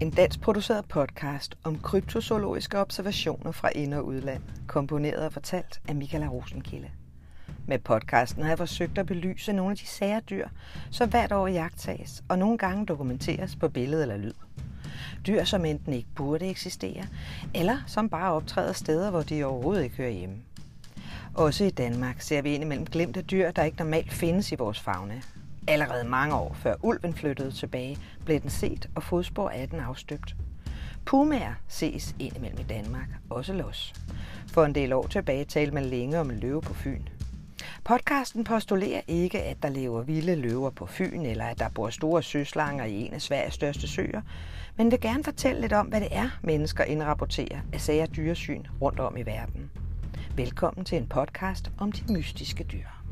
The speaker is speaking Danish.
En dansk produceret podcast om kryptozoologiske observationer fra ind- og udland, komponeret og fortalt af Michaela Rosenkilde. Med podcasten har jeg forsøgt at belyse nogle af de sære dyr, som hvert år jagttages og nogle gange dokumenteres på billede eller lyd. Dyr, som enten ikke burde eksistere, eller som bare optræder steder, hvor de overhovedet ikke hører hjemme. Også i Danmark ser vi indimellem glemte dyr, der ikke normalt findes i vores fauna. Allerede mange år før ulven flyttede tilbage, blev den set og fodspor af den afstøbt. Pumaer ses indimellem i Danmark, også los. For en del år tilbage talte man længe om en løve på Fyn. Podcasten postulerer ikke, at der lever vilde løver på Fyn, eller at der bor store søslanger i en af Sveriges største søer, men vil gerne fortælle lidt om, hvad det er, mennesker indrapporterer af sager dyresyn rundt om i verden. Velkommen til en podcast om de mystiske dyr.